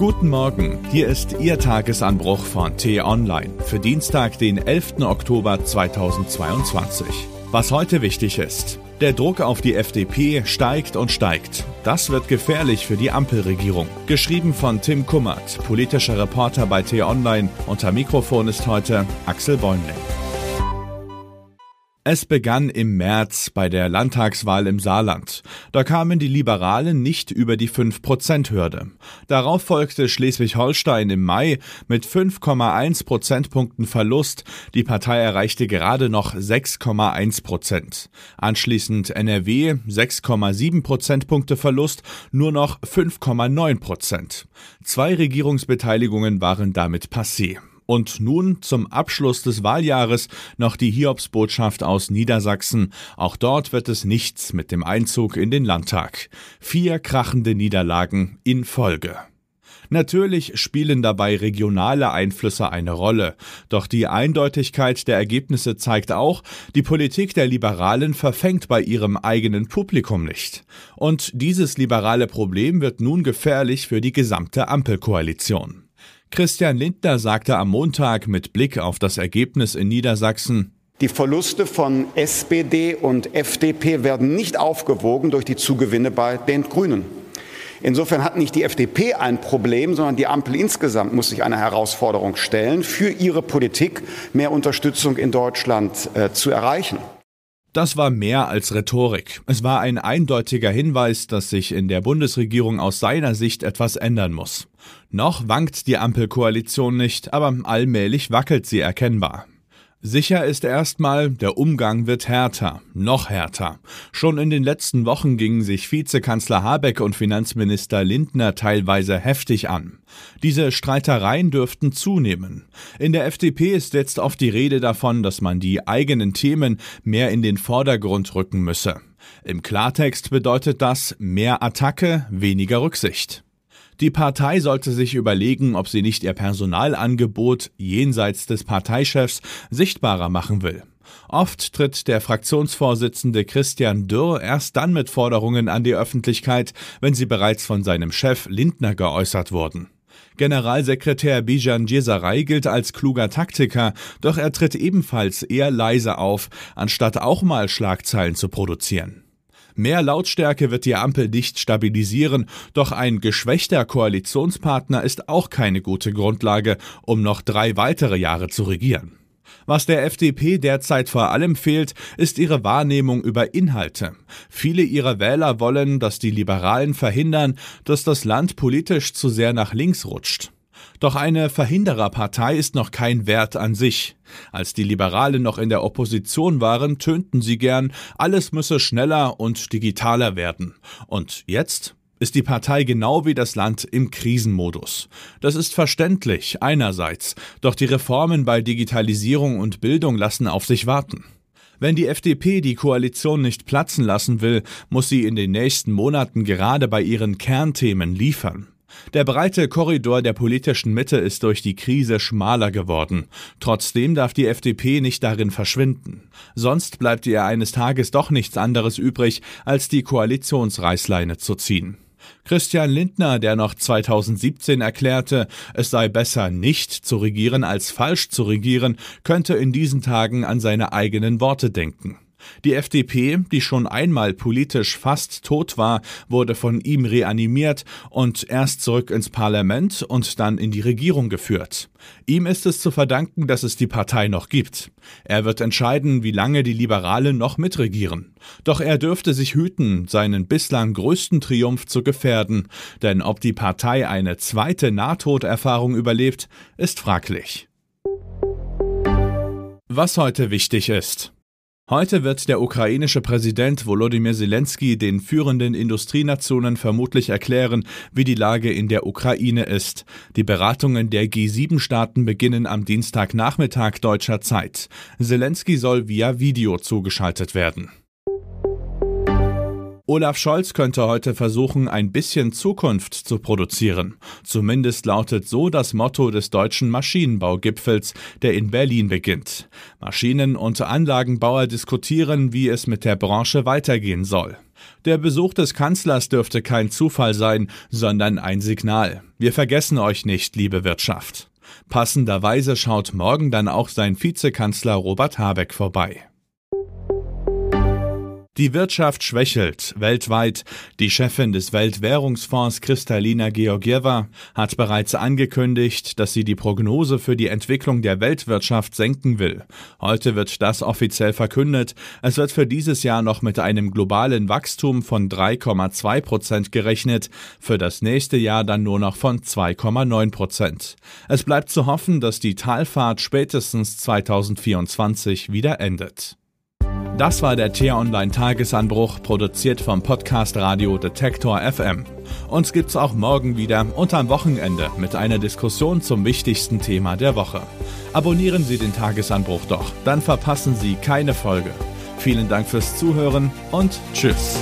Guten Morgen, hier ist Ihr Tagesanbruch von T-Online für Dienstag, den 11. Oktober 2022. Was heute wichtig ist. Der Druck auf die FDP steigt und steigt. Das wird gefährlich für die Ampelregierung. Geschrieben von Tim Kummert, politischer Reporter bei T-Online. Unter Mikrofon ist heute Axel Bäumling. Es begann im März bei der Landtagswahl im Saarland. Da kamen die Liberalen nicht über die 5-Prozent-Hürde. Darauf folgte Schleswig-Holstein im Mai mit 5,1 Prozentpunkten Verlust. Die Partei erreichte gerade noch 6,1 Prozent. Anschließend NRW 6,7 Prozentpunkte Verlust, nur noch 5,9 Prozent. Zwei Regierungsbeteiligungen waren damit passé. Und nun zum Abschluss des Wahljahres noch die Hiobsbotschaft aus Niedersachsen. Auch dort wird es nichts mit dem Einzug in den Landtag. Vier krachende Niederlagen in Folge. Natürlich spielen dabei regionale Einflüsse eine Rolle, doch die Eindeutigkeit der Ergebnisse zeigt auch, die Politik der Liberalen verfängt bei ihrem eigenen Publikum nicht. Und dieses liberale Problem wird nun gefährlich für die gesamte Ampelkoalition. Christian Lindner sagte am Montag mit Blick auf das Ergebnis in Niedersachsen, die Verluste von SPD und FDP werden nicht aufgewogen durch die Zugewinne bei den Grünen. Insofern hat nicht die FDP ein Problem, sondern die Ampel insgesamt muss sich einer Herausforderung stellen, für ihre Politik mehr Unterstützung in Deutschland äh, zu erreichen. Das war mehr als Rhetorik. Es war ein eindeutiger Hinweis, dass sich in der Bundesregierung aus seiner Sicht etwas ändern muss. Noch wankt die Ampelkoalition nicht, aber allmählich wackelt sie erkennbar. Sicher ist erstmal, der Umgang wird härter, noch härter. Schon in den letzten Wochen gingen sich Vizekanzler Habeck und Finanzminister Lindner teilweise heftig an. Diese Streitereien dürften zunehmen. In der FDP ist jetzt oft die Rede davon, dass man die eigenen Themen mehr in den Vordergrund rücken müsse. Im Klartext bedeutet das mehr Attacke, weniger Rücksicht. Die Partei sollte sich überlegen, ob sie nicht ihr Personalangebot jenseits des Parteichefs sichtbarer machen will. Oft tritt der Fraktionsvorsitzende Christian Dürr erst dann mit Forderungen an die Öffentlichkeit, wenn sie bereits von seinem Chef Lindner geäußert wurden. Generalsekretär Bijan Djesaray gilt als kluger Taktiker, doch er tritt ebenfalls eher leise auf, anstatt auch mal Schlagzeilen zu produzieren. Mehr Lautstärke wird die Ampel nicht stabilisieren, doch ein geschwächter Koalitionspartner ist auch keine gute Grundlage, um noch drei weitere Jahre zu regieren. Was der FDP derzeit vor allem fehlt, ist ihre Wahrnehmung über Inhalte. Viele ihrer Wähler wollen, dass die Liberalen verhindern, dass das Land politisch zu sehr nach links rutscht. Doch eine Verhindererpartei ist noch kein Wert an sich. Als die Liberalen noch in der Opposition waren, tönten sie gern, alles müsse schneller und digitaler werden. Und jetzt? ist die Partei genau wie das Land im Krisenmodus. Das ist verständlich einerseits, doch die Reformen bei Digitalisierung und Bildung lassen auf sich warten. Wenn die FDP die Koalition nicht platzen lassen will, muss sie in den nächsten Monaten gerade bei ihren Kernthemen liefern. Der breite Korridor der politischen Mitte ist durch die Krise schmaler geworden. Trotzdem darf die FDP nicht darin verschwinden. Sonst bleibt ihr eines Tages doch nichts anderes übrig, als die Koalitionsreißleine zu ziehen. Christian Lindner, der noch 2017 erklärte, es sei besser nicht zu regieren als falsch zu regieren, könnte in diesen Tagen an seine eigenen Worte denken. Die FDP, die schon einmal politisch fast tot war, wurde von ihm reanimiert und erst zurück ins Parlament und dann in die Regierung geführt. Ihm ist es zu verdanken, dass es die Partei noch gibt. Er wird entscheiden, wie lange die Liberalen noch mitregieren. Doch er dürfte sich hüten, seinen bislang größten Triumph zu gefährden, denn ob die Partei eine zweite Nahtoderfahrung überlebt, ist fraglich. Was heute wichtig ist. Heute wird der ukrainische Präsident Volodymyr Zelensky den führenden Industrienationen vermutlich erklären, wie die Lage in der Ukraine ist. Die Beratungen der G7-Staaten beginnen am Dienstagnachmittag deutscher Zeit. Zelensky soll via Video zugeschaltet werden. Olaf Scholz könnte heute versuchen, ein bisschen Zukunft zu produzieren. Zumindest lautet so das Motto des deutschen Maschinenbaugipfels, der in Berlin beginnt. Maschinen- und Anlagenbauer diskutieren, wie es mit der Branche weitergehen soll. Der Besuch des Kanzlers dürfte kein Zufall sein, sondern ein Signal. Wir vergessen euch nicht, liebe Wirtschaft. Passenderweise schaut morgen dann auch sein Vizekanzler Robert Habeck vorbei. Die Wirtschaft schwächelt weltweit. Die Chefin des Weltwährungsfonds Kristalina Georgieva hat bereits angekündigt, dass sie die Prognose für die Entwicklung der Weltwirtschaft senken will. Heute wird das offiziell verkündet. Es wird für dieses Jahr noch mit einem globalen Wachstum von 3,2 Prozent gerechnet, für das nächste Jahr dann nur noch von 2,9 Prozent. Es bleibt zu hoffen, dass die Talfahrt spätestens 2024 wieder endet. Das war der T-Online Tagesanbruch, produziert vom Podcast Radio Detektor FM. Uns gibt's auch morgen wieder und am Wochenende mit einer Diskussion zum wichtigsten Thema der Woche. Abonnieren Sie den Tagesanbruch doch, dann verpassen Sie keine Folge. Vielen Dank fürs Zuhören und Tschüss.